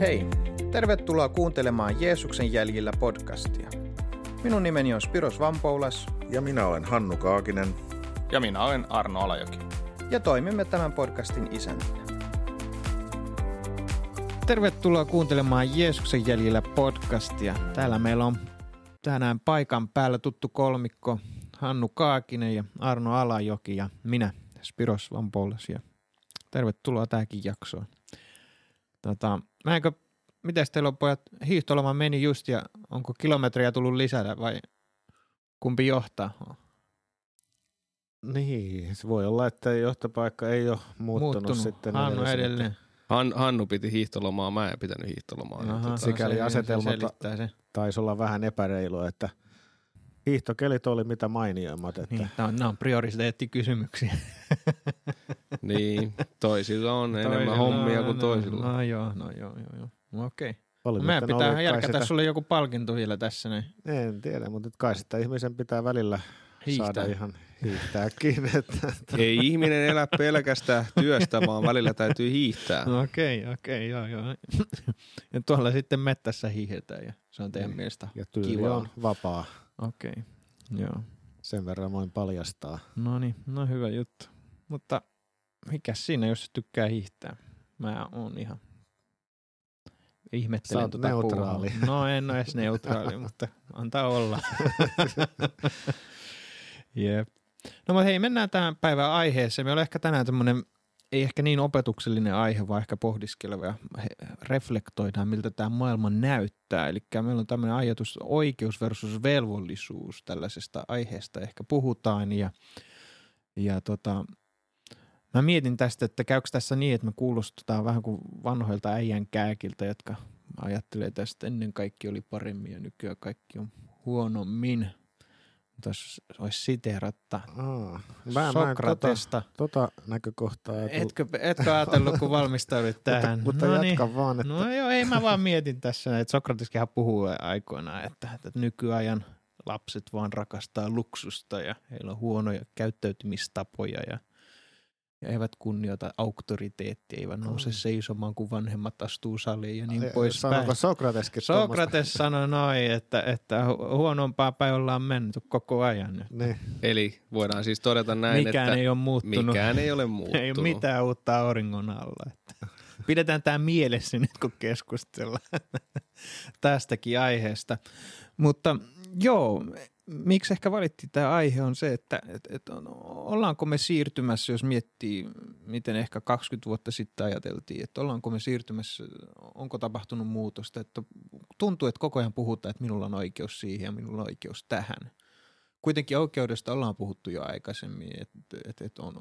Hei, tervetuloa kuuntelemaan Jeesuksen jäljillä podcastia. Minun nimeni on Spiros Vampoulas. Ja minä olen Hannu Kaakinen. Ja minä olen Arno Alajoki. Ja toimimme tämän podcastin isäntinä. Tervetuloa kuuntelemaan Jeesuksen jäljillä podcastia. Täällä meillä on tänään paikan päällä tuttu kolmikko Hannu Kaakinen ja Arno Alajoki ja minä Spiros Vampoulas. Ja tervetuloa tähänkin jaksoon. Tota, näinkö, miten teillä on pojat, hiihtoloma meni just ja onko kilometriä tullut lisätä vai kumpi johtaa? Niin, se voi olla, että johtopaikka ei ole muuttunut, Muuttunut. sitten. Hannu edelliseltä. edelleen. Han, Hannu piti hiihtolomaa, mä en pitänyt hiihtolomaa. Aha, Tota, sikäli se- asetelmat- se se. Taisi olla vähän epäreilua, että hiihtokelit oli mitä mainioimmat. Että Niin, nämä on, nämä on prioriteettikysymyksiä. niin, toisilla on enemmän Toisilla hommia on- kuin toisilla. No joo, no joo, joo, joo. No Okei. oli, Okay. Meidän että ne pitää oli järkätä sitä, sulle joku palkinto vielä tässä näin. En tiedä, mutta kai sitä ihmisen pitää välillä Hiihtää. saada ihan hiihtääkin. Että, Ei ihminen elä pelkästään työstä, vaan välillä täytyy hiihtää. No Okei, okei, joo, joo. ja tuolla sitten mettässä hiihetään ja se on teidän Niin. mielestä. ja tyyli Kivaa. on vapaa. Okei, joo. Sen verran voin paljastaa. No niin, no hyvä juttu. Mutta mikä siinä, jos tykkää hiihtää? Mä oon ihan ihmettelen Sä oot tota neutraali. puuhaa. No en ole edes neutraali, mutta antaa olla. Jep. No mutta hei, mennään tähän päivän aiheeseen. Meillä on ehkä tänään tämmöinen, ei ehkä niin opetuksellinen aihe, vaan ehkä pohdiskeleva ja reflektoidaan, miltä tämä maailma näyttää. Eli meillä on tämmöinen ajatus oikeus versus velvollisuus tällaisesta aiheesta ehkä puhutaan ja, ja tota, Mä mietin tästä, että käykö tässä niin, että me kuulostetaan vähän kuin vanhoilta äijän kääkiltä, jotka ajattelee tästä ennen kaikki oli paremmin ja nykyään kaikki on huonommin. Jos olisi siteeratta Aa, mä, mä en tota, Sokratesta. tota näkökohtaa. Etkö, etkö ajatellut, kun valmistaudut tähän? Mutta, mutta no jatka niin. vaan, että No joo, ei mä vaan mietin tässä, että Sokrateskin puhuu aikoinaan, että, että nykyajan lapset vaan rakastaa luksusta ja heillä on huonoja käyttäytymistapoja ja, ja eivät kunnioita auktoriteettia, eivät nouse Mm. seisomaan, kun vanhemmat astuu saliin ja niin Ai, poispäin. Sanoiko Sokrateskin? Sokrates sanoi noin, että, että hu- huonompaa päin ollaan mennyt koko ajan. nyt. Niin. Eli voidaan siis todeta näin, Mikään että ei ole muuttunut. mikään ei ole muuttunut. Ei ole mitään uutta auringon alla. Että pidetään tämä mielessä nyt, kun keskustellaan tästäkin aiheesta. Mutta joo, miksi ehkä valittiin tämä aihe on se, että et, et ollaanko me siirtymässä, jos miettii, miten ehkä 20 vuotta sitten ajateltiin, että ollaanko me siirtymässä, onko tapahtunut muutosta, että tuntuu, että koko ajan puhutaan, että minulla on oikeus siihen ja minulla on oikeus tähän. Kuitenkin oikeudesta ollaan puhuttu jo aikaisemmin, että, että, että on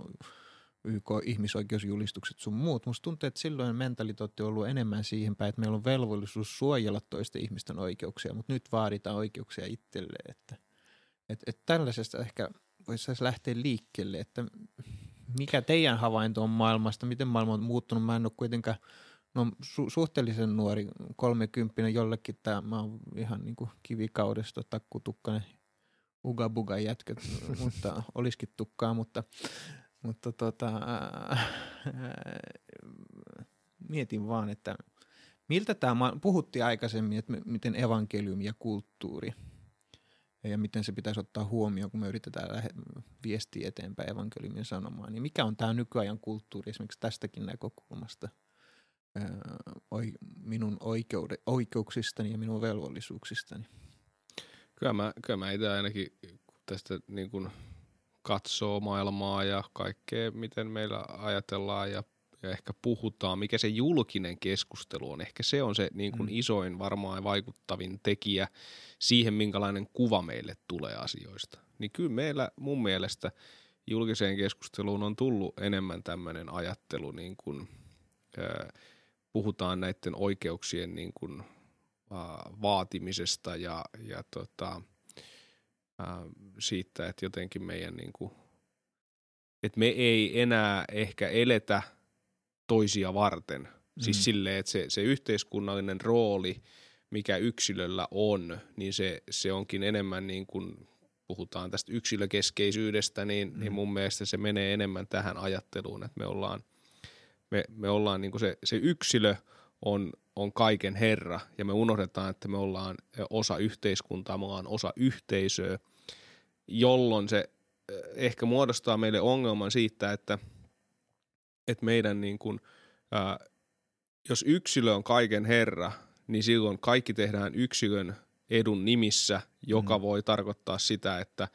YK ihmisoikeusjulistukset sun muut. Musta tuntuu, että silloin mentaliteetti on ollut enemmän siihen päin, että meillä on velvollisuus suojella toisten ihmisten oikeuksia, mutta nyt vaaditaan oikeuksia itselleen. Että, että, että tällaisesta ehkä voisi lähteä liikkeelle, että mikä teidän havainto on maailmasta, miten maailma on muuttunut. Mä en ole kuitenkaan, no su- suhteellisen nuori, kolmekymppinen jollekin, tämä, mä oon ihan niin kuin kivikaudesta, takkutukkainen uga buga jätkät, mutta olisikin tukkaa, mutta mutta tota, ää, mietin vaan, että miltä tämä, puhuttiin aikaisemmin, että miten evankeliumi ja kulttuuri ja miten se pitäisi ottaa huomioon, kun me yritetään lähe- viestiä eteenpäin evankeliumin sanomaan. Niin mikä on tämä nykyajan kulttuuri esimerkiksi tästäkin näkökulmasta oi, minun oikeude, oikeuksistani ja minun velvollisuuksistani? Kyllä mä, kyllä mä itse ainakin kun tästä niin kuin katsoo maailmaa ja kaikkea, miten meillä ajatellaan ja, ja ehkä puhutaan, mikä se julkinen keskustelu on. Ehkä se on se niin kuin Mm. isoin varmaan vaikuttavin tekijä siihen, minkälainen kuva meille tulee asioista. Niin kyllä meillä mun mielestä julkiseen keskusteluun on tullut enemmän tämmöinen ajattelu, niin kuin, ö, puhutaan näiden oikeuksien niin kuin, ää, vaatimisesta ja, ja tota, ää, siitä, että jotenkin meidän niin kuin, että me ei enää ehkä eletä toisia varten. Siis Mm. silleen, että se, se yhteiskunnallinen rooli, mikä yksilöllä on, niin se, se onkin enemmän niin kuin puhutaan tästä yksilökeskeisyydestä, niin, mm. niin mun mielestä se menee enemmän tähän ajatteluun, että me ollaan, me, me ollaan niin kuin se, se yksilö on, on kaiken herra ja me unohdetaan, että me ollaan osa yhteiskuntaa, me ollaan osa yhteisöä, jolloin se eh, ehkä muodostaa meille ongelman siitä, että, että meidän niin kuin, ää, jos yksilö on kaiken herra, niin silloin kaikki tehdään yksilön edun nimissä, joka mm. voi tarkoittaa sitä, että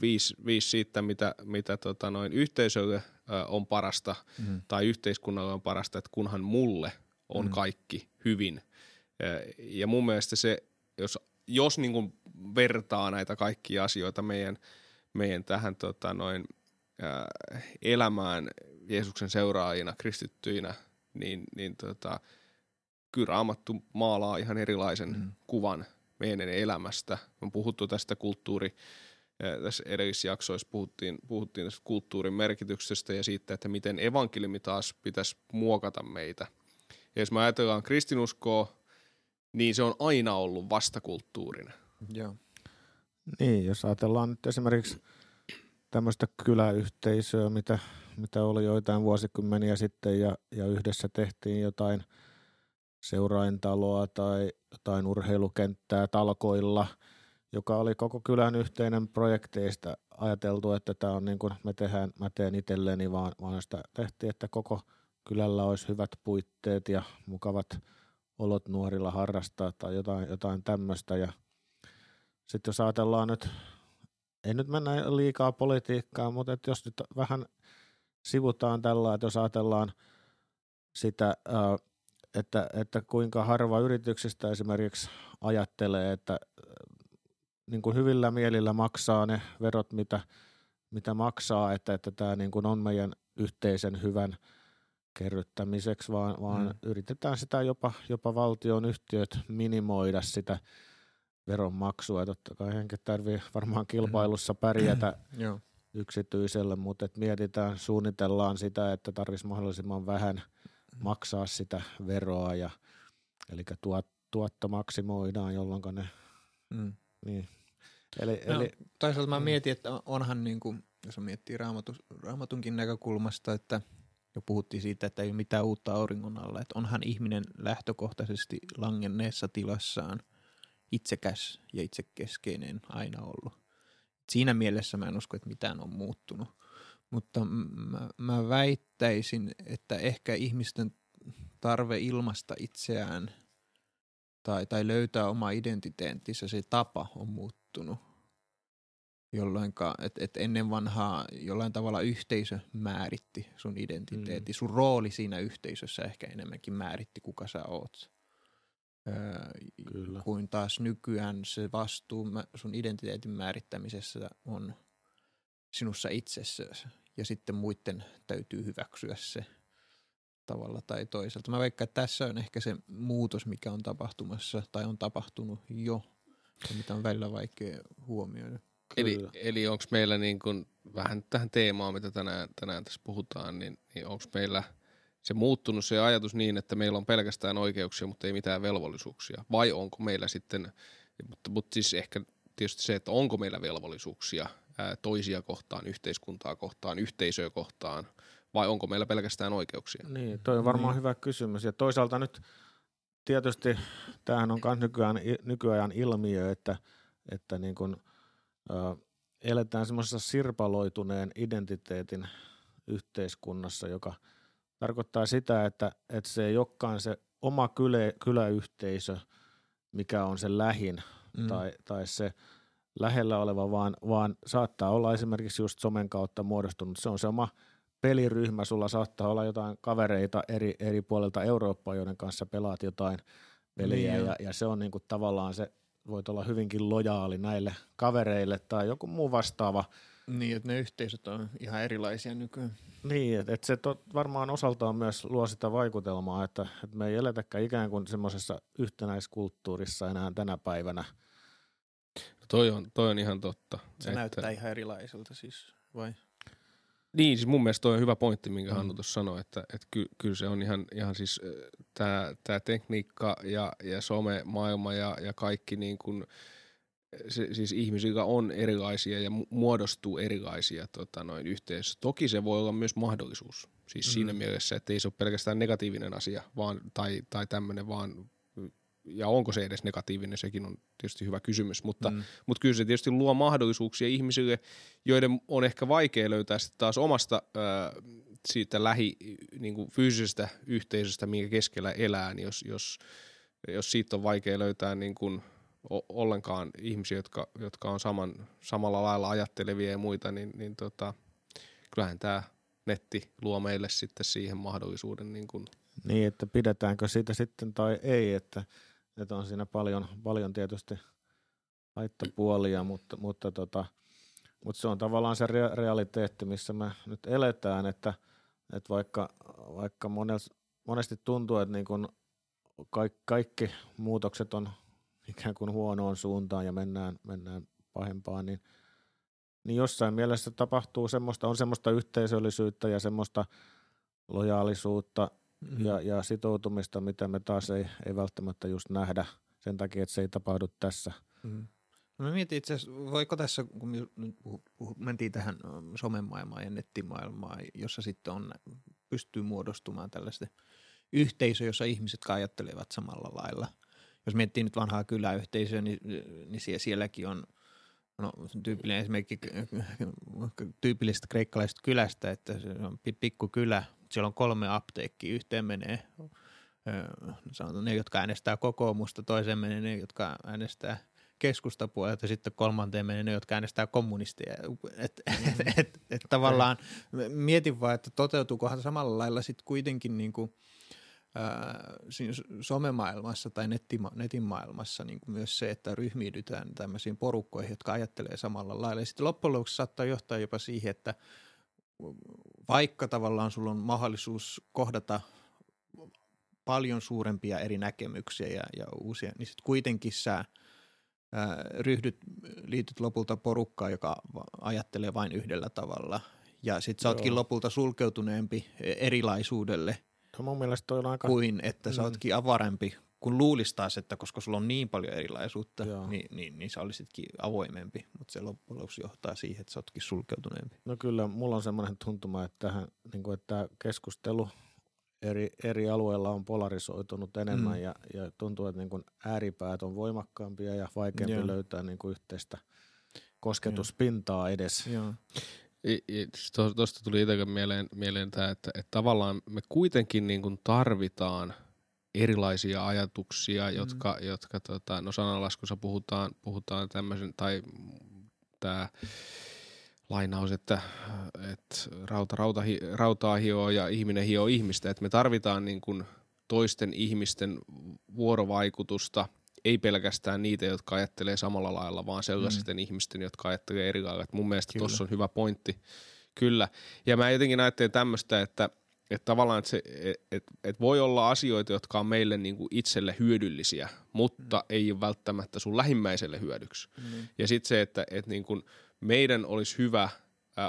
viisi, viisi siitä, mitä, mitä tota noin yhteisölle ö, on parasta mm. tai yhteiskunnalle on parasta, että kunhan mulle on mm. kaikki hyvin. Ja mun mielestä se, jos, jos niin kuin vertaa näitä kaikkia asioita meidän, meidän tähän tota noin, ää, elämään Jeesuksen seuraajina, kristittyinä, niin, niin tota, kyllä Raamattu maalaa ihan erilaisen mm. kuvan meidän elämästä. On puhuttu tästä kulttuuri, tässä edellisessä jaksoissa puhuttiin, puhuttiin tästä kulttuurin merkityksestä ja siitä, että miten evankeliumi taas pitäisi muokata meitä. Ja jos me ajatellaan kristinuskoa, niin se on aina ollut vastakulttuurinen. Joo. Niin, jos ajatellaan nyt esimerkiksi tämmöistä kyläyhteisöä, mitä, mitä oli joitain vuosikymmeniä sitten ja, ja yhdessä tehtiin jotain seuraintaloa tai jotain urheilukenttää talkoilla, joka oli koko kylän yhteinen projekteista ajateltu, että tämä on niin kuin me tehdään, mä teen itselleni, vaan, vaan sitä tehtiin, että koko kylällä olisi hyvät puitteet ja mukavat olot nuorilla harrastaa tai jotain, jotain tämmöistä. Ja sitten jos ajatellaan nyt, ei nyt mennä liikaa politiikkaan, mutta että jos nyt vähän sivutaan tällä, että jos ajatellaan sitä, että, että kuinka harva yrityksistä esimerkiksi ajattelee, että niin kuin hyvillä mielillä maksaa ne verot, mitä, mitä maksaa, että, että tämä niin kuin on meidän yhteisen hyvän kerryttämiseksi, vaan, vaan mm. yritetään sitä jopa, jopa valtion yhtiöt minimoida sitä veronmaksua. Totta kai henki tarvii varmaan kilpailussa pärjätä yksityiselle, mutta et mietitään, suunnitellaan sitä, että tarvitsisi mahdollisimman vähän maksaa sitä veroa, ja, eli tuot, tuotto maksimoidaan, jolloin ne mm. niin. Eli, no, eli, toisaalta mä mm. mietin, että onhan niin kuin, jos miettii raamatu, raamatunkin näkökulmasta, että jo puhuttiin siitä, että ei ole mitään uutta auringon alla, että onhan ihminen lähtökohtaisesti langenneessa tilassaan – itsekäs ja itsekeskeinen aina ollut. Siinä mielessä mä en usko, että mitään on muuttunut. Mutta mä, mä väittäisin, että ehkä ihmisten tarve ilmasta itseään tai, tai löytää oma identiteettissä, se tapa on muuttunut. Jolloin et, et ennen vanhaa jollain tavalla yhteisö määritti sun identiteetti. Mm. Sun rooli siinä yhteisössä ehkä enemmänkin määritti, kuka sä oot. Kyllä. kuin taas nykyään se vastuu sun identiteetin määrittämisessä on sinussa itsessäsi ja sitten muiden täytyy hyväksyä se tavalla tai toiselta. Mä veikkaan, että tässä on ehkä se muutos, mikä on tapahtumassa tai on tapahtunut jo ja mitä on välillä vaikea huomioida. Eli, eli onko meillä niin kun, vähän tähän teemaan, mitä tänään, tänään tässä puhutaan, niin, niin onko meillä – se muuttunut se ajatus niin, että meillä on pelkästään oikeuksia, mutta ei mitään velvollisuuksia? Vai onko meillä sitten, mutta, mutta siis ehkä tietysti se, että onko meillä velvollisuuksia ää, toisia kohtaan, yhteiskuntaa kohtaan, yhteisöä kohtaan, vai onko meillä pelkästään oikeuksia? Niin, toi on varmaan niin. hyvä kysymys. Ja toisaalta nyt tietysti tämähän on myös nykyään, nykyajan ilmiö, että, että niin kun, ä, eletään semmoisessa sirpaloituneen identiteetin yhteiskunnassa, joka – tarkoittaa sitä, että, että se ei olekaan se oma kylä, kyläyhteisö, mikä on se lähin mm. tai, tai se lähellä oleva, vaan, vaan saattaa olla esimerkiksi just somen kautta muodostunut. Se on se oma peliryhmä, sulla saattaa olla jotain kavereita eri, eri puolilta Eurooppaa, joiden kanssa pelaat jotain peliä niin ja, ja se on niinku tavallaan se, voit olla hyvinkin lojaali näille kavereille tai joku muu vastaava – niin, että ne yhteisöt on ihan erilaisia nykyään. Niin, että, että se tot, varmaan osaltaan myös luo sitä vaikutelmaa, että, että me ei eletäkään ikään kuin semmoisessa yhtenäiskulttuurissa enää tänä päivänä. Toi on, toi on ihan totta. Se että... näyttää ihan erilaiselta siis, vai? Niin, siis mun mielestä toi on hyvä pointti, minkä mm. Hannu tuossa sanoi, että, että ky, kyllä se on ihan, ihan siis tämä tekniikka ja, ja some-maailma ja, ja kaikki niin kuin – se, siis ihmisillä on erilaisia ja muodostuu erilaisia tota, noin yhteisössä. Toki se voi olla myös mahdollisuus. Siis mm. siinä mielessä, että ei se ole pelkästään negatiivinen asia vaan, tai, tai tämmöinen, vaan ja onko se edes negatiivinen, sekin on tietysti hyvä kysymys, mutta, mm. mutta kyllä se tietysti luo mahdollisuuksia ihmisille, joiden on ehkä vaikea löytää sitten taas omasta ää, siitä lähi niin kuin fyysisestä yhteisöstä, minkä keskellä elää, niin jos, jos, jos siitä on vaikea löytää niin kuin ollenkaan ihmisiä, jotka, jotka on saman, samalla lailla ajattelevia ja muita, niin, niin tota, kyllähän tämä netti luo meille sitten siihen mahdollisuuden. Niin, kuin. niin, että pidetäänkö siitä sitten tai ei, että, että on siinä paljon, paljon tietysti haittapuolia, mutta, mutta, tota, mutta se on tavallaan se realiteetti, missä me nyt eletään, että, että vaikka, vaikka monesti tuntuu, että niin kun kaikki, kaikki muutokset on ikään kuin huonoon suuntaan ja mennään, mennään pahempaan, niin, niin jossain mielessä tapahtuu semmoista, on semmoista yhteisöllisyyttä ja semmoista lojaalisuutta mm-hmm. ja, ja sitoutumista, mitä me taas ei, ei välttämättä just nähdä sen takia, että se ei tapahdu tässä. Mm-hmm. No mä mietin itse asiassa, voiko tässä, kun puhu, puhu, mentiin tähän somemaailmaan ja nettimaailmaan, jossa sitten on, pystyy muodostumaan tällaista yhteisö, jossa ihmiset ajattelevat samalla lailla – jos miettii nyt vanhaa kyläyhteisöä, niin, niin sielläkin on no, tyypillinen esimerkki tyypillisestä kreikkalaisesta kylästä, että se on pikku kylä, siellä on kolme apteekkia, yhteen menee sanotaan ne, jotka äänestää kokoomusta, toiseen menee ne, jotka äänestää keskustapuolelta, ja sitten kolmanteen menee ne, jotka äänestää kommunistia. Et, mm. et, et, et, tavallaan mietin vaan, että toteutuukohan samalla lailla sitten kuitenkin niin kuin – siinä somemaailmassa tai nettima, netin maailmassa niin kuin myös se, että ryhmiidytään tämmöisiin porukkoihin, jotka ajattelee samalla lailla. Ja sitten loppujen lopuksi saattaa johtaa jopa siihen, että vaikka tavallaan sulla on mahdollisuus kohdata paljon suurempia eri näkemyksiä ja, ja uusia, niin sitten kuitenkin sä ää, ryhdyt, liityt lopulta porukkaan, joka ajattelee vain yhdellä tavalla. Ja sitten sä ootkin lopulta sulkeutuneempi erilaisuudelle – No mun mielestä toi on aika... Kuin että sä mm. ootkin avarempi, kun luulisi taas, että koska sulla on niin paljon erilaisuutta, niin, niin, niin sä olisitkin avoimempi, mutta se loppujen lopuksi johtaa siihen, että sä ootkin sulkeutuneempi. No kyllä, mulla on semmoinen tuntuma, että, tähän, niin kuin, että keskustelu eri, eri alueilla on polarisoitunut enemmän mm. ja, ja tuntuu, että niin kuin ääripäät on voimakkaampia ja vaikeampi Joo. löytää niin kuin yhteistä kosketuspintaa edes. Joo. Tuosta tuli itsekin mieleen, mieleen tämä, että, että tavallaan me kuitenkin niin kuin tarvitaan erilaisia ajatuksia, mm. jotka, jotka tota, no sanalaskussa puhutaan, puhutaan tämmöisen, tai tämä lainaus, että, että rauta, rauta, rautaa hioo ja ihminen hioo ihmistä, että me tarvitaan niin kuin toisten ihmisten vuorovaikutusta ei pelkästään niitä, jotka ajattelee samalla lailla, vaan sellaisten mm. ihmisten, jotka ajattelee eri lailla. Et mun mielestä tuossa on hyvä pointti. Kyllä. Ja mä jotenkin ajattelen tämmöistä, että, että tavallaan että se, et, et, et voi olla asioita, jotka on meille niin kuin itselle hyödyllisiä, mutta mm. ei ole välttämättä sun lähimmäiselle hyödyksi. Mm. Ja sitten se, että et niin kuin meidän olisi hyvä –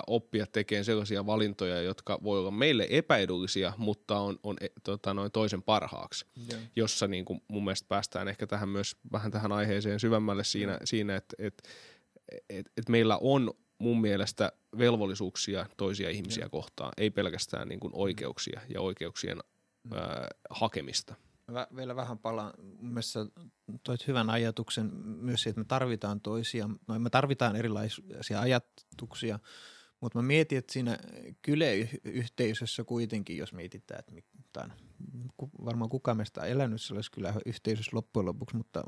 oppia tekemään sellaisia valintoja, jotka voi olla meille epäedullisia, mutta on, on e, tota, noin toisen parhaaksi, yeah. jossa niin kuin mun mielestä päästään ehkä tähän myös vähän tähän aiheeseen syvemmälle siinä, yeah. siinä että et, et, et meillä on mun mielestä velvollisuuksia toisia ihmisiä yeah. kohtaan, ei pelkästään niin kuin oikeuksia ja oikeuksien mm. ää, hakemista. Mä vielä vähän palaan. Mielestäni toit hyvän ajatuksen myös siitä, että me tarvitaan toisia, no me tarvitaan erilaisia ajatuksia, mutta mä mietin, että siinä kylä-yhteisössä kuitenkin, jos mietitään, että tai varmaan kukaan meistä on elänyt sellaisessa kyläyhteisössä loppujen lopuksi, mutta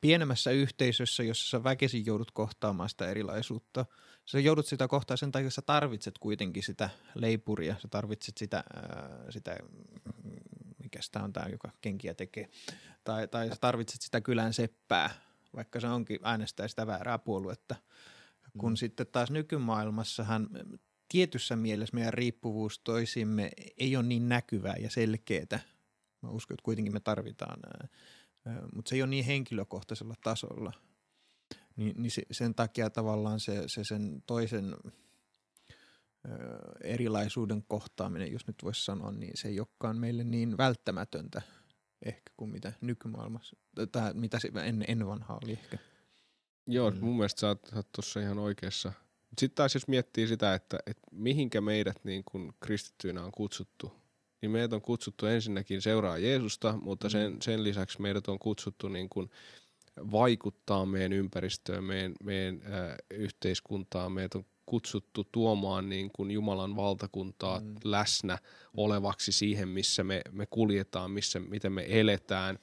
pienemmässä yhteisössä, jossa sä väkisin joudut kohtaamaan sitä erilaisuutta, sä joudut sitä kohtaa sen takia, että sä tarvitset kuitenkin sitä leipuria, sä tarvitset sitä, sitä mikä sitä on tämä, joka kenkiä tekee, tai, tai sä tarvitset sitä kylän seppää, vaikka se onkin äänestää sitä väärää puoluetta – kun mm. sitten taas nykymaailmassahan tietyssä mielessä meidän riippuvuus toisimme ei ole niin näkyvää ja selkeää. Mä uskon, että kuitenkin me tarvitaan, mutta se ei ole niin henkilökohtaisella tasolla. Niin, niin sen takia tavallaan se, se sen toisen erilaisuuden kohtaaminen, jos nyt voisi sanoa, niin se ei olekaan meille niin välttämätöntä ehkä kuin mitä nykymaailmassa, tai mitä se ennen, ennen vanhaa oli ehkä. Joo, mm. mun mielestä sä oot, oot tuossa ihan oikeassa, Sitten taas jos miettii sitä, että, että mihinkä meidät niin kuin kristittyinä on kutsuttu, niin meidät on kutsuttu ensinnäkin seuraa Jeesusta, mutta sen, mm. sen lisäksi meidät on kutsuttu niin kuin vaikuttaa meidän ympäristöön, meidän, meidän äh, yhteiskuntaan. Meidät on kutsuttu tuomaan niin kuin Jumalan valtakuntaa mm. läsnä olevaksi siihen, missä me, me kuljetaan, missä, miten me eletään.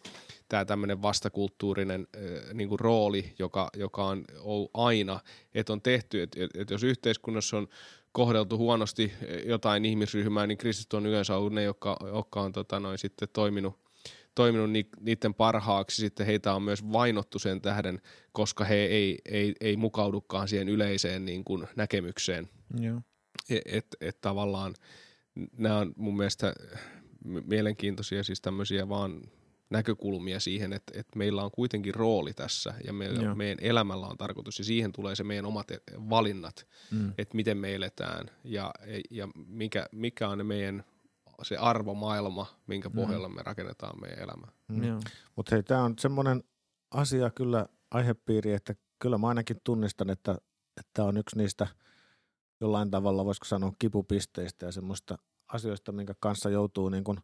Tämä tämmöinen vastakulttuurinen äh, niin kuin rooli, joka, joka on ollut aina, että on tehty, että, että jos yhteiskunnassa on kohdeltu huonosti jotain ihmisryhmää, niin kristit on yleensä ollut ne, jotka, jotka on tota, noin, sitten toiminut toiminut ni, niiden parhaaksi, sitten heitä on myös vainottu sen tähden, koska he ei, ei, ei mukaudukaan siihen yleiseen niin kuin näkemykseen. Joo. Et, et, et tavallaan nämä on mun mielestä mielenkiintoisia siis tämmöisiä vaan näkökulmia siihen, että, että meillä on kuitenkin rooli tässä ja meillä, meidän elämällä on tarkoitus ja siihen tulee se meidän omat valinnat, mm. että miten me eletään ja, ja mikä, mikä on ne meidän se arvomaailma, minkä mm. pohjalla me rakennetaan meidän elämää. Mm. Mutta hei, tämä on semmoinen asia kyllä aihepiiri, että kyllä mä ainakin tunnistan, että tämä on yksi niistä jollain tavalla, voisiko sanoa, kipupisteistä ja semmoista asioista, minkä kanssa joutuu niin kuin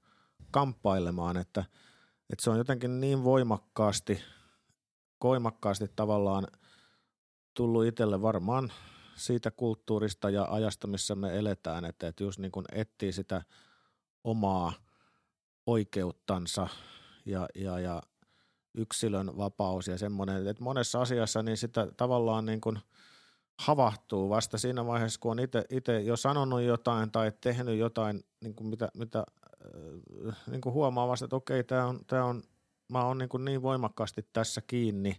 kamppailemaan, että, että se on jotenkin niin voimakkaasti, voimakkaasti tavallaan tullut itselle varmaan siitä kulttuurista ja ajasta, missä me eletään, että, että just niin kuin etsii sitä – omaa oikeuttansa ja, ja, ja yksilön vapaus ja semmoinen, että monessa asiassa niin sitä tavallaan niin kuin havahtuu vasta siinä vaiheessa, kun on itse jo sanonut jotain tai tehnyt jotain, niin kuin mitä, mitä äh, niin kuin huomaa vasta, että okei, tämä on, tämä on, mä oon niin, kuin niin voimakkaasti tässä kiinni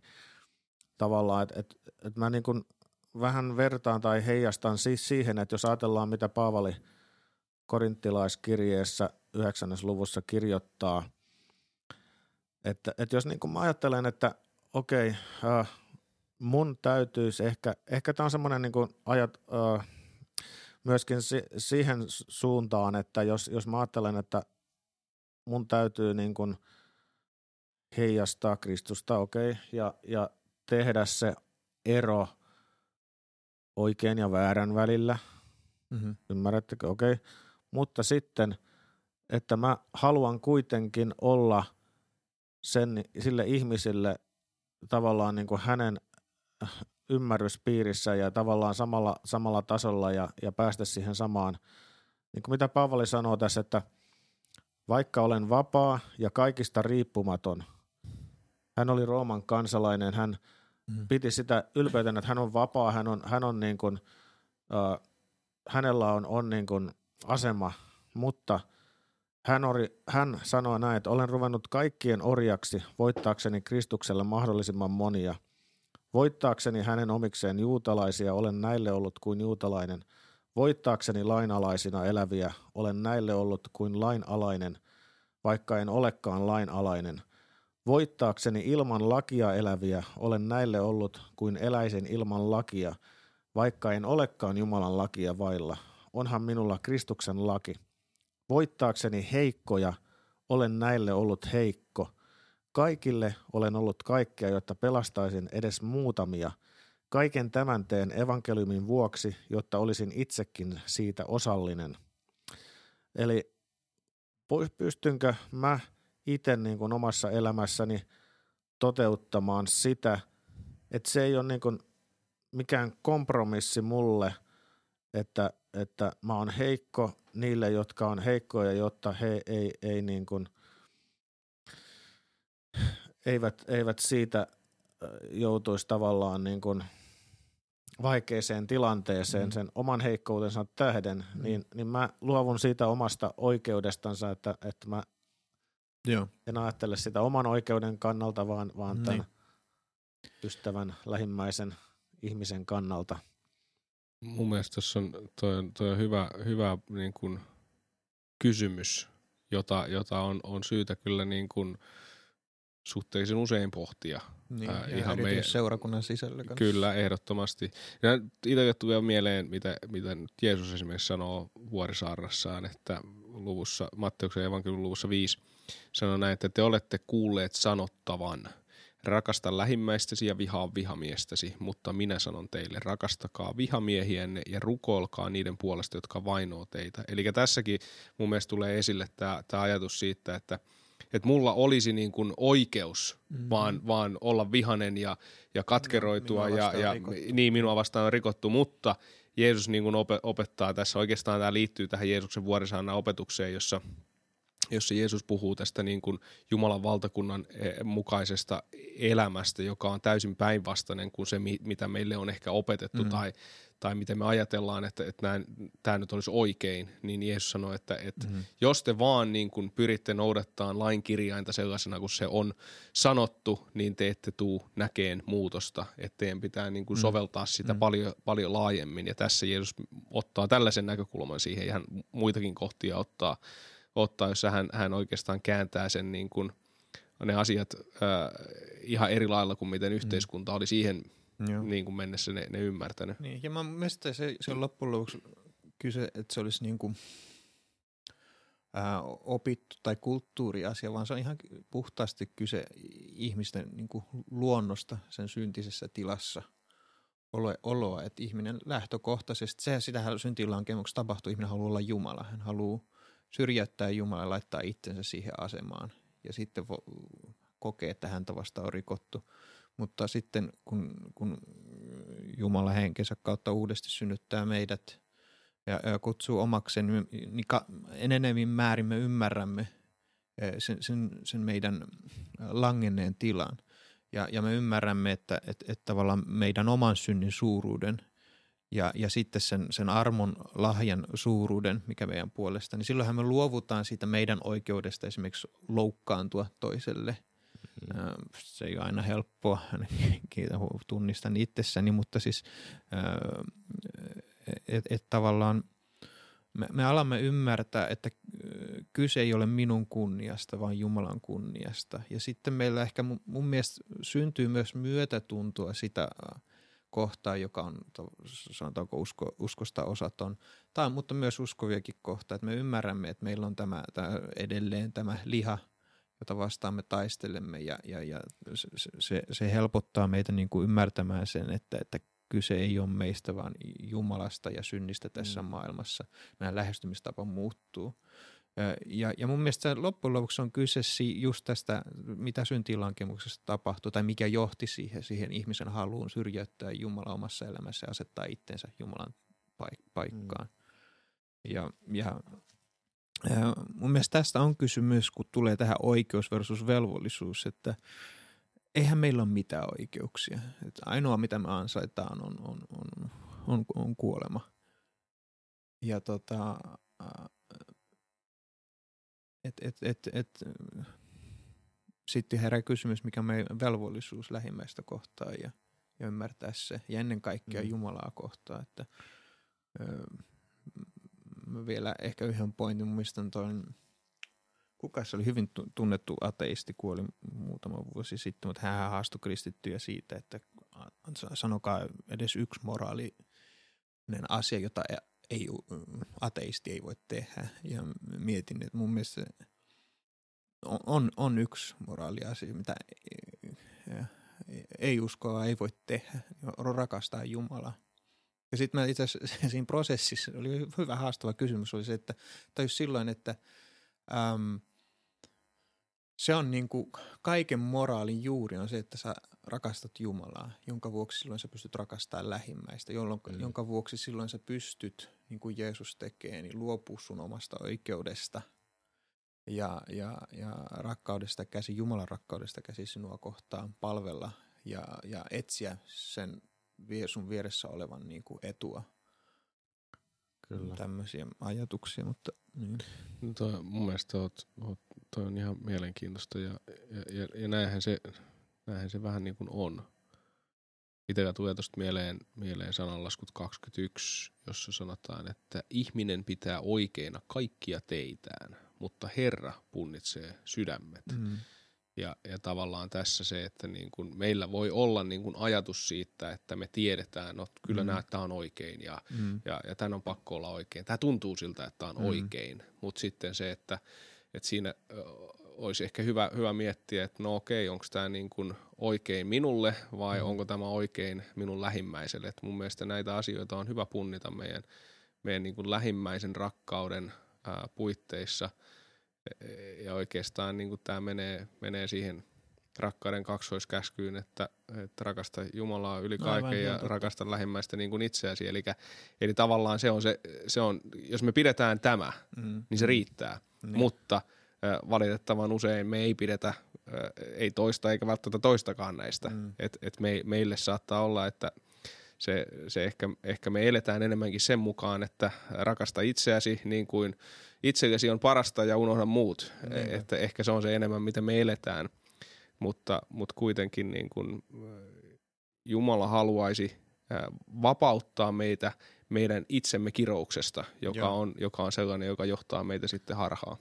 tavallaan, että, että, että mä niin kuin vähän vertaan tai heijastan siis siihen, että jos ajatellaan, mitä Paavali – korinttilaiskirjeessä 9. luvussa kirjoittaa, että, että jos niin kuin mä ajattelen, että okei, äh, mun täytyisi ehkä, ehkä tämä on semmoinen niin ajat, äh, myöskin si, siihen suuntaan, että jos, jos mä ajattelen, että mun täytyy niin kuin heijastaa Kristusta, okei, ja, ja tehdä se ero oikein ja väärän välillä, mm-hmm. ymmärrättekö, okei, mutta sitten, että mä haluan kuitenkin olla sen, sille ihmisille tavallaan niin kuin hänen ymmärryspiirissä ja tavallaan samalla, samalla tasolla ja, ja päästä siihen samaan. Niin kuin mitä Paavali sanoo tässä, että vaikka olen vapaa ja kaikista riippumaton, hän oli Rooman kansalainen, hän mm. piti sitä ylpeytenä, että hän on vapaa, hän on, hän on niin kuin, äh, hänellä on, on niin kuin asema, mutta hän, ori, hän sanoi näin, että olen ruvennut kaikkien orjaksi voittaakseni Kristukselle mahdollisimman monia. Voittaakseni hänen omikseen juutalaisia olen näille ollut kuin juutalainen. Voittaakseni lainalaisina eläviä olen näille ollut kuin lainalainen, vaikka en olekaan lainalainen. Voittaakseni ilman lakia eläviä olen näille ollut kuin eläisin ilman lakia, vaikka en olekaan Jumalan lakia vailla onhan minulla Kristuksen laki. Voittaakseni heikkoja olen näille ollut heikko. Kaikille olen ollut kaikkea, jotta pelastaisin edes muutamia. Kaiken tämän teen evankeliumin vuoksi, jotta olisin itsekin siitä osallinen. Eli pystynkö mä itse niin kuin omassa elämässäni toteuttamaan sitä, että se ei ole niin kuin mikään kompromissi mulle, että että mä oon heikko niille, jotka on heikkoja, jotta he ei, ei niin kuin, eivät, eivät siitä joutuisi tavallaan niin kuin vaikeeseen tilanteeseen mm. sen oman heikkoutensa tähden, mm. niin, niin mä luovun siitä omasta oikeudestansa, että, että mä Joo. en ajattele sitä oman oikeuden kannalta, vaan, vaan niin. tämän ystävän, lähimmäisen ihmisen kannalta – Mun mielestä tuossa on, toi, toi on hyvä, hyvä niin kuin kysymys, jota, jota on, on syytä kyllä niin kuin suhteellisen usein pohtia. Niin, ää, ihan meidän, seurakunnan sisällä kanssa. Kyllä, ehdottomasti. Ja itse tulee mieleen, mitä, mitä Jeesus esimerkiksi sanoo Vuorisaarassaan, että luvussa, Matteuksen evankeliumin luvussa 5 sanoo näin, että te olette kuulleet sanottavan – Rakasta lähimmäistäsi ja vihaa vihamiestäsi, mutta minä sanon teille, rakastakaa vihamiehienne ja rukoilkaa niiden puolesta, jotka vainoo teitä. Eli tässäkin mun mielestä tulee esille tämä, tämä ajatus siitä, että, että mulla olisi niin kuin oikeus mm-hmm. vaan, vaan olla vihanen ja, ja katkeroitua Minua ja, ja niin minua vastaan on rikottu, mutta Jeesus niin kuin opettaa tässä, oikeastaan tämä liittyy tähän Jeesuksen vuorisaana opetukseen, jossa – jossa Jeesus puhuu tästä niin kuin Jumalan valtakunnan eh, mukaisesta elämästä, joka on täysin päinvastainen kuin se, mitä meille on ehkä opetettu mm. tai, tai miten me ajatellaan, että, että näin, tämä nyt olisi oikein, niin Jeesus sanoi, että, että mm. jos te vaan niin kuin pyritte noudattaa lain kirjainta sellaisena kuin se on sanottu, niin te ette tuu näkeen muutosta, että teidän pitää niin kuin mm. soveltaa sitä mm. paljon, paljon laajemmin. Ja tässä Jeesus ottaa tällaisen näkökulman siihen ja hän muitakin kohtia ottaa ottaa, jossa hän, hän oikeastaan kääntää sen niin kuin, ne asiat ää, ihan eri lailla kuin miten yhteiskunta oli siihen niin kuin mennessä ne, ne ymmärtänyt. Niin, ja mä mielestäni se, se on loppujen lopuksi kyse, että se olisi niin kuin, ää, opittu tai kulttuuriasia, vaan se on ihan puhtaasti kyse ihmisten niin kuin luonnosta sen syntisessä tilassa oloa, että ihminen lähtökohtaisesti, se sitähän syntilankemuksessa tapahtuu, ihminen haluaa olla Jumala, hän haluaa syrjäyttää Jumala ja laittaa itsensä siihen asemaan. Ja sitten vo- kokee, että häntä vastaan on rikottu. Mutta sitten kun, kun Jumala henkensä kautta uudesti synnyttää meidät ja, ja kutsuu omakseen, niin ka, enemmän määrin me ymmärrämme e, sen, sen, sen meidän langenneen tilan. Ja, ja me ymmärrämme, että, että, että tavallaan meidän oman synnin suuruuden – ja, ja sitten sen, sen armon lahjan suuruuden, mikä meidän puolesta, niin silloinhan me luovutaan siitä meidän oikeudesta esimerkiksi loukkaantua toiselle. Mm. Se ei ole aina helppoa, tunnistan itsessäni, mutta siis että et tavallaan me, me alamme ymmärtää, että kyse ei ole minun kunniasta, vaan Jumalan kunniasta. Ja sitten meillä ehkä mun, mun mielestä syntyy myös myötätuntoa sitä – kohtaa, joka on sanotaanko usko, uskosta osaton, tai, mutta myös uskoviakin kohtaa, että me ymmärrämme, että meillä on tämä, tämä edelleen tämä liha, jota vastaan me taistelemme ja, ja, ja se, se, helpottaa meitä niin kuin ymmärtämään sen, että, että kyse ei ole meistä, vaan Jumalasta ja synnistä tässä mm. maailmassa. Meidän lähestymistapa muuttuu. Ja, ja mun mielestä loppujen lopuksi on kyse just tästä, mitä syntilankemuksessa tapahtuu tai mikä johti siihen, siihen ihmisen haluun syrjäyttää Jumala omassa elämässä ja asettaa itsensä Jumalan paik- paikkaan. Mm. Ja, ja, ja mun mielestä tästä on kysymys, kun tulee tähän oikeus versus velvollisuus, että eihän meillä ole mitään oikeuksia. Että ainoa, mitä me ansaitaan, on, on, on, on, on kuolema. Ja tota, et, et, et, et, sitten herää kysymys, mikä on meidän velvollisuus lähimmäistä kohtaan ja, ja ymmärtää se. Ja ennen kaikkea mm. Jumalaa kohtaan. Että, ö, mä vielä ehkä yhden pointin muistan toin, kuka se oli hyvin tunnettu ateisti, kuoli muutama vuosi sitten, mutta hän haastoi kristittyjä siitä, että sanokaa edes yksi moraalinen asia, jota ei, ateisti ei voi tehdä. Ja mietin, että mun mielestä on, on yksi moraaliasia, mitä ei uskoa ei voi tehdä, on rakastaa Jumalaa. Ja sitten mä itse asiassa siinä prosessissa, oli hyvä haastava kysymys, oli se, että tajus silloin, että äm, se on niin kuin kaiken moraalin juuri on se, että sä rakastat Jumalaa, jonka vuoksi silloin sä pystyt rakastamaan lähimmäistä, jolloin, mm. jonka vuoksi silloin sä pystyt, niin kuin Jeesus tekee, niin luopua sun omasta oikeudesta ja, ja, ja rakkaudesta käsi, Jumalan rakkaudesta käsi sinua kohtaan palvella ja, ja etsiä sen sun vieressä olevan niin kuin etua. Kyllä. Tämmöisiä ajatuksia, mutta niin. No toi, mun mielestä oot, oot, toi on ihan mielenkiintoista ja, ja, ja, ja näinhän, se, näinhän se vähän niin kuin on. Itellä tulee tuosta mieleen, mieleen sananlaskut 21, jossa sanotaan, että ihminen pitää oikeina kaikkia teitään, mutta Herra punnitsee sydämet. Mm. Ja, ja tavallaan tässä se, että niin kun meillä voi olla niin kun ajatus siitä, että me tiedetään, että no, kyllä mm. tämä on oikein ja, mm. ja, ja tämän on pakko olla oikein. Tämä tuntuu siltä, että tämä on mm. oikein, mutta sitten se, että, että siinä olisi ehkä hyvä, hyvä miettiä, että no okei, onko tämä niin kuin oikein minulle vai mm. onko tämä oikein minun lähimmäiselle. Et mun mielestä näitä asioita on hyvä punnita meidän, meidän niin kuin lähimmäisen rakkauden ää, puitteissa. E, ja oikeastaan niin kuin tämä menee, menee siihen rakkauden kaksoiskäskyyn, että, että rakasta Jumalaa yli no, kaiken ja totta. rakasta lähimmäistä niin kuin itseäsi. Eli, eli tavallaan se on se, se on, jos me pidetään tämä, mm. niin se riittää. Niin. Mutta – valitettavan usein me ei pidetä ei toista eikä välttämättä toistakaan näistä. Mm. Et, et me, meille saattaa olla, että se, se ehkä, ehkä me eletään enemmänkin sen mukaan, että rakasta itseäsi niin kuin itsellesi on parasta ja unohda muut. Mm. Että ehkä se on se enemmän, mitä me eletään. Mutta, mutta kuitenkin niin kuin Jumala haluaisi vapauttaa meitä meidän itsemme kirouksesta, joka on, joka on sellainen, joka johtaa meitä sitten harhaan.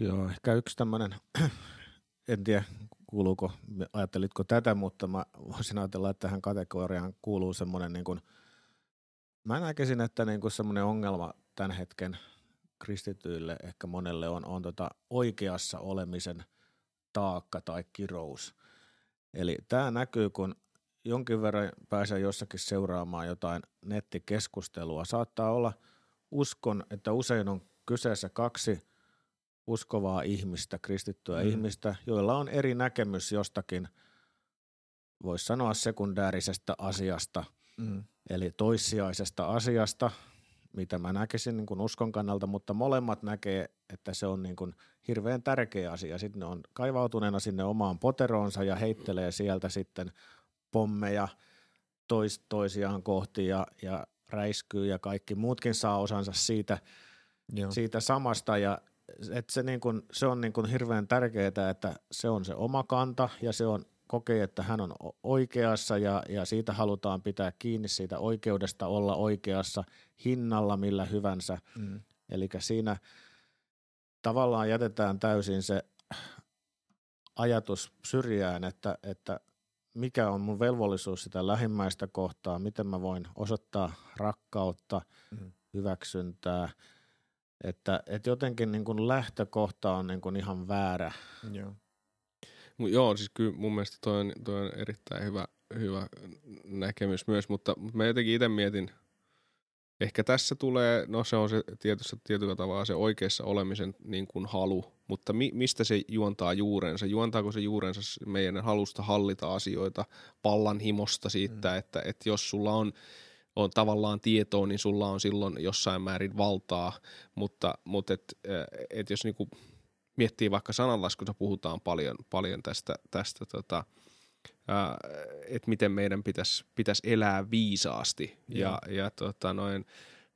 Joo, ehkä yksi tämmöinen, en tiedä kuuluuko, ajattelitko tätä, mutta mä voisin ajatella, että tähän kategoriaan kuuluu semmoinen niin kuin, mä näkisin, että niin kuin semmoinen ongelma tämän hetken kristityille ehkä monelle on, on tota oikeassa olemisen taakka tai kirous. Eli tämä näkyy, kun jonkin verran pääsee jossakin seuraamaan jotain nettikeskustelua. Saattaa olla, uskon, että usein on kyseessä kaksi – uskovaa ihmistä, kristittyä mm. ihmistä, joilla on eri näkemys jostakin, voisi sanoa sekundäärisestä asiasta, mm. eli toissijaisesta asiasta, mitä mä näkisin niin kuin uskon kannalta, mutta molemmat näkee, että se on niin kuin hirveän tärkeä asia. Sitten ne on kaivautuneena sinne omaan poteroonsa ja heittelee sieltä sitten pommeja tois, toisiaan kohti ja, ja räiskyy ja kaikki muutkin saa osansa siitä, Joo. siitä samasta ja että se, niin kun, se on niin kun hirveän tärkeää, että se on se oma kanta ja se on kokee, että hän on oikeassa ja, ja siitä halutaan pitää kiinni siitä oikeudesta olla oikeassa hinnalla millä hyvänsä. Mm. Eli siinä tavallaan jätetään täysin se ajatus syrjään, että, että mikä on mun velvollisuus sitä lähimmäistä kohtaa, miten mä voin osoittaa rakkautta, mm. hyväksyntää – että, että jotenkin niin kuin lähtökohta on niin kuin ihan väärä. Joo. Joo, siis kyllä mun mielestä toi on, toi on erittäin hyvä, hyvä näkemys myös, mutta, mutta mä jotenkin itse mietin, ehkä tässä tulee, no se on se tietyssä, tietyllä tavalla se oikeassa olemisen niin kuin halu, mutta mi, mistä se juontaa juurensa? Juontaako se juurensa meidän halusta hallita asioita, pallan himosta siitä, mm. että, että jos sulla on on tavallaan tietoa, niin sulla on silloin jossain määrin valtaa, mutta, mutta et, et jos niinku miettii vaikka sananlaskussa puhutaan paljon, paljon tästä, tästä tota, että miten meidän pitäisi pitäis elää viisaasti ja, ja, ja tota, noin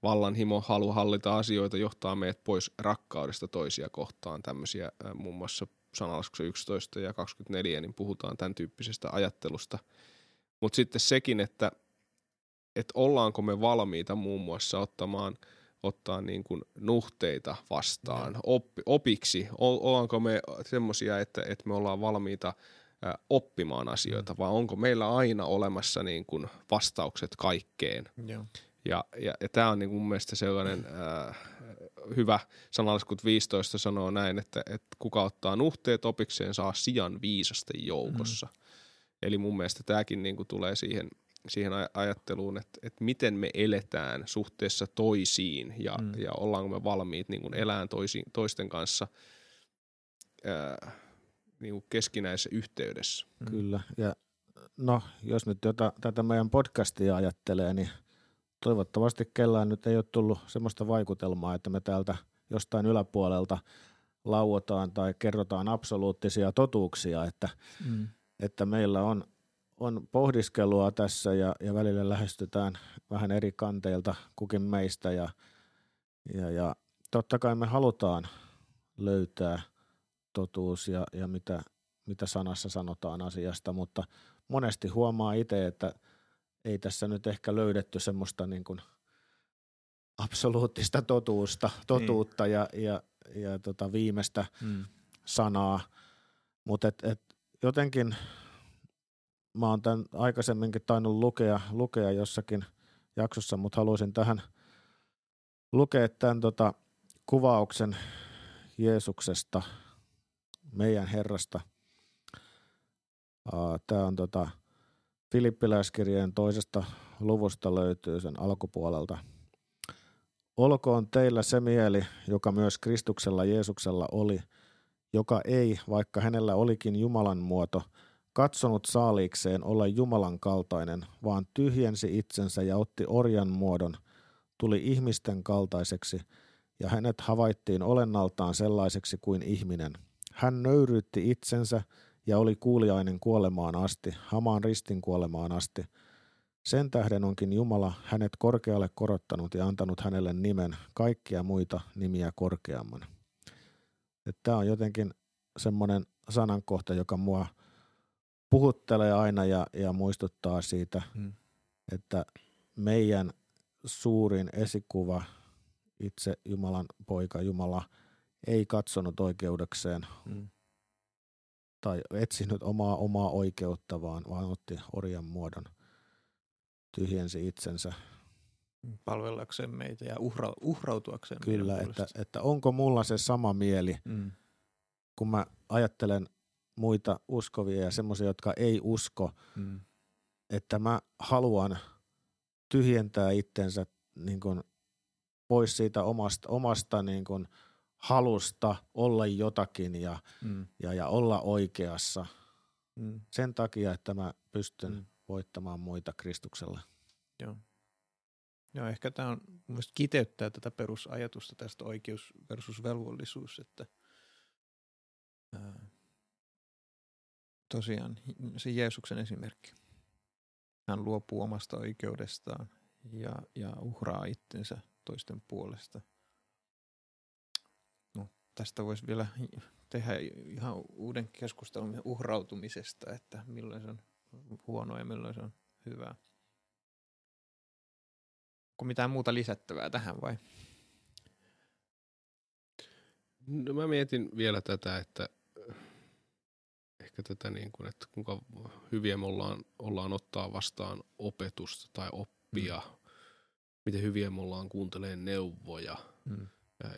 vallanhimo, halu hallita asioita johtaa meidät pois rakkaudesta toisia kohtaan. Tämmöisiä muun muassa sananlaskussa 11 ja 24, niin puhutaan tämän tyyppisestä ajattelusta. Mutta sitten sekin, että – että ollaanko me valmiita muun muassa ottamaan ottaa niin kuin nuhteita vastaan oppi, opiksi, ollaanko me semmoisia, että, että me ollaan valmiita oppimaan asioita, vai onko meillä aina olemassa niin kuin vastaukset kaikkeen. Joo. Ja, ja, ja tämä on niin kuin mun mielestä sellainen äh, hyvä sanalaskut 15 sanoo näin, että, että kuka ottaa nuhteet opikseen saa sijan viisasten joukossa. Mm. Eli mun mielestä tämäkin niin kuin tulee siihen – siihen ajatteluun, että, että miten me eletään suhteessa toisiin ja, mm. ja ollaanko me valmiit niin kuin elämään toisi, toisten kanssa ää, niin kuin keskinäisessä yhteydessä. Mm. Kyllä, ja no jos nyt jota, tätä meidän podcastia ajattelee, niin toivottavasti kellään nyt ei ole tullut semmoista vaikutelmaa, että me täältä jostain yläpuolelta lauotaan tai kerrotaan absoluuttisia totuuksia, että, mm. että meillä on on pohdiskelua tässä ja, ja välillä lähestytään vähän eri kanteilta kukin meistä ja, ja, ja totta kai me halutaan löytää totuus ja, ja mitä, mitä sanassa sanotaan asiasta, mutta monesti huomaa itse, että ei tässä nyt ehkä löydetty semmoista niin kuin absoluuttista totuusta, totuutta niin. ja, ja, ja tota viimeistä hmm. sanaa, mutta et, et jotenkin – mä oon tämän aikaisemminkin tainnut lukea, lukea jossakin jaksossa, mutta haluaisin tähän lukea tämän tota, kuvauksen Jeesuksesta. meidän Herrasta. Tämä on tota, Filippiläiskirjeen toisesta luvusta löytyy sen alkupuolelta. Olkoon teillä se mieli, joka myös Kristuksella Jeesuksella oli, joka ei, vaikka hänellä olikin Jumalan muoto, katsonut saaliikseen olla Jumalan kaltainen, vaan tyhjensi itsensä ja otti orjan muodon, tuli ihmisten kaltaiseksi, ja hänet havaittiin olennaltaan sellaiseksi kuin ihminen. Hän nöyryytti itsensä ja oli kuuliainen kuolemaan asti, hamaan ristin kuolemaan asti. Sen tähden onkin Jumala hänet korkealle korottanut ja antanut hänelle nimen kaikkia muita nimiä korkeamman. Tämä on jotenkin semmoinen sanankohta, joka mua puhuttelee aina ja, ja muistuttaa siitä, hmm. että meidän suurin esikuva, itse Jumalan poika Jumala, ei katsonut oikeudekseen hmm tai etsinyt omaa omaa oikeutta, vaan, vaan otti orjan muodon, tyhjensi itsensä. Palvellakseen meitä ja uhra, uhrautuakseen Kyllä, että, että onko mulla se sama mieli, mm. kun mä ajattelen muita uskovia ja semmoisia, jotka ei usko, mm. että mä haluan tyhjentää itsensä niin kuin pois siitä omasta, omasta niin kuin – halusta olla jotakin ja, mm. ja, ja olla oikeassa mm. sen takia, että mä pystyn mm. voittamaan muita Kristuksella. Joo. Joo, ehkä tämä on myös kiteyttää tätä perusajatusta tästä oikeus versus velvollisuus, että ää, tosiaan se Jeesuksen esimerkki. Hän luopuu omasta oikeudestaan ja, ja uhraa itsensä toisten puolesta – tästä voisi vielä tehdä ihan uuden keskustelun uhrautumisesta, että milloin se on huono ja milloin se on hyvä. Onko mitään muuta lisättävää tähän vai? No mä mietin vielä tätä, että ehkä tätä niin kuin, että kuinka hyviä me ollaan, ollaan ottaa vastaan opetusta tai oppia, mm. miten hyviä me ollaan kuuntelemaan neuvoja mm.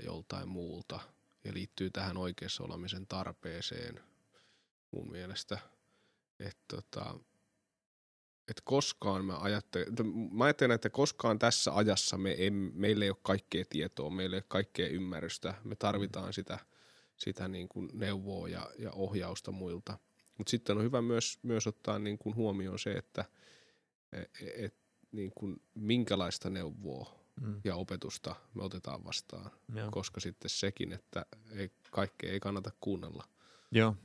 joltain muulta – ja liittyy tähän oikeassa olemisen tarpeeseen mun mielestä. Että tota, et koskaan mä ajattelen, mä ajattelen, että koskaan tässä ajassa me ei, meillä ei ole kaikkea tietoa, meillä ei ole kaikkea ymmärrystä. Me tarvitaan sitä, sitä niin kuin neuvoa ja, ja ohjausta muilta. Mutta sitten on hyvä myös, myös ottaa niin kuin huomioon se, että et, et, niin kuin minkälaista neuvoa mm. ja opetusta me otetaan vastaan, Joo. koska sitten sekin, että ei, kaikkea ei kannata kuunnella. Joo.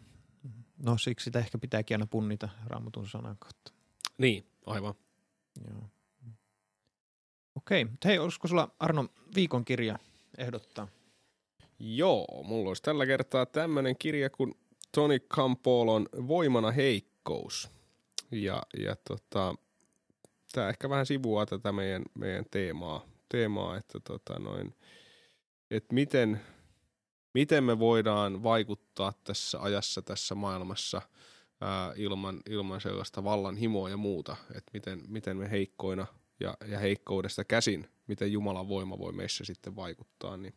No siksi sitä ehkä pitääkin aina punnita raamatun sanan kautta. Niin, aivan. Joo. Okei, hei, olisiko sulla Arno viikon kirja ehdottaa? Joo, mulla olisi tällä kertaa tämmöinen kirja kuin Toni Campolon Voimana heikkous. Ja, ja tota, tämä ehkä vähän sivuaa tätä meidän, meidän teemaa, teemaa, että tota noin, että miten, miten me voidaan vaikuttaa tässä ajassa, tässä maailmassa ää, ilman, ilman sellaista vallan himoa ja muuta, että miten, miten me heikkoina ja, ja heikkoudesta käsin, miten Jumalan voima voi meissä sitten vaikuttaa, niin,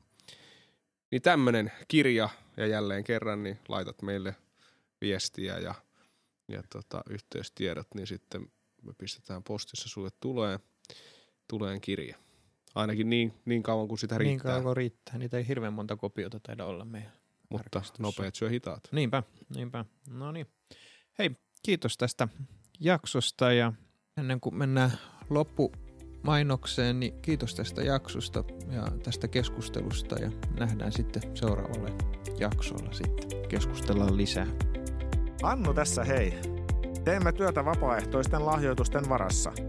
niin tämmöinen kirja ja jälleen kerran niin laitat meille viestiä ja, ja tota, yhteystiedot, niin sitten me pistetään postissa sulle tulee, tuleen kirja. Ainakin niin, niin kauan kuin sitä riittää. Niin kauan kuin riittää. Niitä ei hirveän monta kopiota taida olla meidän Mutta nopeat syö hitaat. Niinpä, niinpä. No niin. Hei, kiitos tästä jaksosta ja ennen kuin mennään loppumainokseen, niin kiitos tästä jaksosta ja tästä keskustelusta ja nähdään sitten seuraavalle jaksolla sitten. Keskustellaan lisää. Annu tässä hei. Teemme työtä vapaaehtoisten lahjoitusten varassa –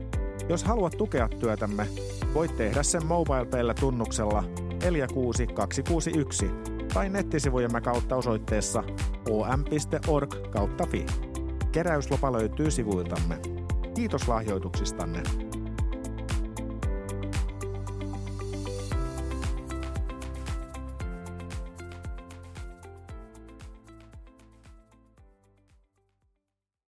jos haluat tukea työtämme, voit tehdä sen MobilePayllä tunnuksella 46261 tai nettisivujemme kautta osoitteessa om.org kautta fi. Keräyslopa löytyy sivuiltamme. Kiitos lahjoituksistanne.